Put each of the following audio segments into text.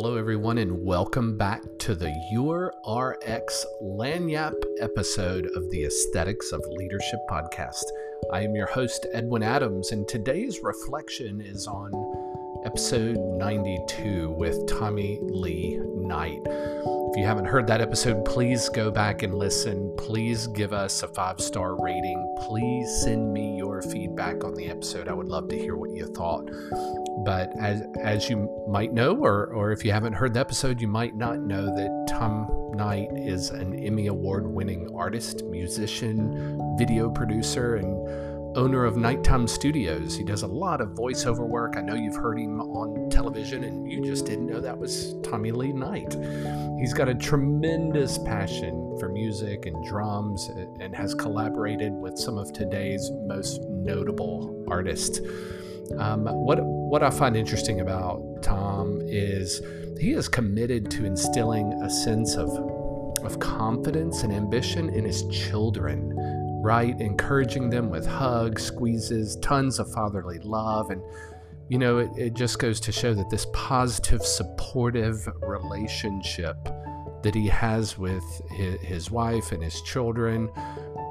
Hello, everyone, and welcome back to the Your RX Lagniappe episode of the Aesthetics of Leadership podcast. I am your host, Edwin Adams, and today's reflection is on episode 92 with Tommy Lee Knight. If you haven't heard that episode, please go back and listen. Please give us a five star rating. Please send me your feedback on the episode. I would love to hear what you thought. But as, as you might know, or, or if you haven't heard the episode, you might not know that Tom Knight is an Emmy Award winning artist, musician, video producer, and owner of Nighttime Studios. He does a lot of voiceover work. I know you've heard him on television and you just didn't know that was Tommy Lee Knight. He's got a tremendous passion for music and drums and has collaborated with some of today's most notable artists. Um, what what I find interesting about Tom is he is committed to instilling a sense of of confidence and ambition in his children right? Encouraging them with hugs, squeezes, tons of fatherly love. And, you know, it, it just goes to show that this positive, supportive relationship that he has with his, his wife and his children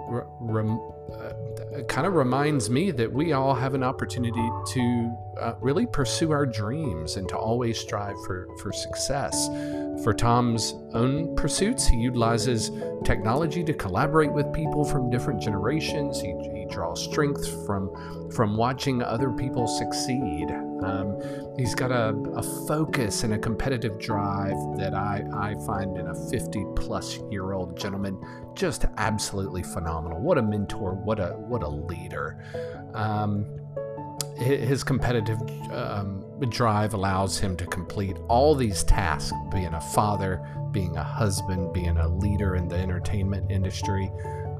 rem, uh, kind of reminds me that we all have an opportunity to uh, really pursue our dreams and to always strive for, for success. For Tom's own pursuits, he utilizes technology to collaborate with people from different generations. He, he draws strength from, from watching other people succeed. Um, he's got a, a, focus and a competitive drive that I, I find in a 50 plus year old gentleman just absolutely phenomenal. What a mentor, what a, what a leader. Um, his competitive um, drive allows him to complete all these tasks being a father, being a husband, being a leader in the entertainment industry.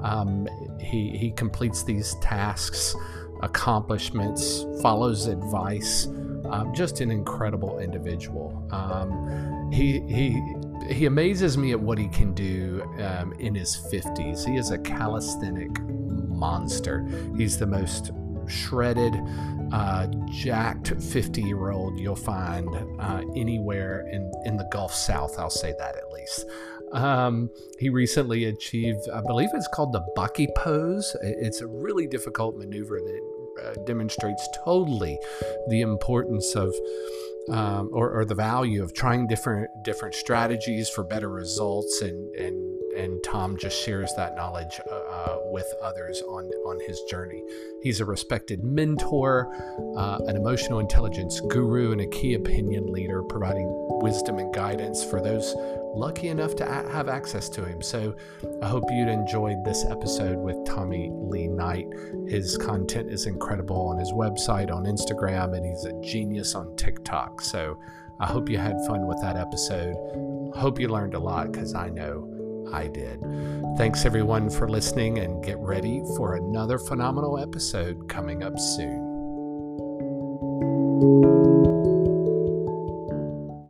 Um, he, he completes these tasks, accomplishments, follows advice. Um, just an incredible individual. Um, he, he, he amazes me at what he can do um, in his 50s. He is a calisthenic monster. He's the most shredded, uh, jacked 50 year old you'll find uh, anywhere in, in the Gulf South. I'll say that at least. Um, he recently achieved, I believe it's called the Bucky pose. It's a really difficult maneuver that uh, demonstrates totally the importance of um, or, or, the value of trying different different strategies for better results and and and Tom just shares that knowledge uh, uh, with others on on his journey. He's a respected mentor, uh, an emotional intelligence guru, and a key opinion leader, providing wisdom and guidance for those lucky enough to have access to him. So I hope you'd enjoyed this episode with Tommy Lee Knight. His content is incredible on his website, on Instagram, and he's a genius on TikTok. So I hope you had fun with that episode. Hope you learned a lot because I know I did. Thanks everyone for listening and get ready for another phenomenal episode coming up soon.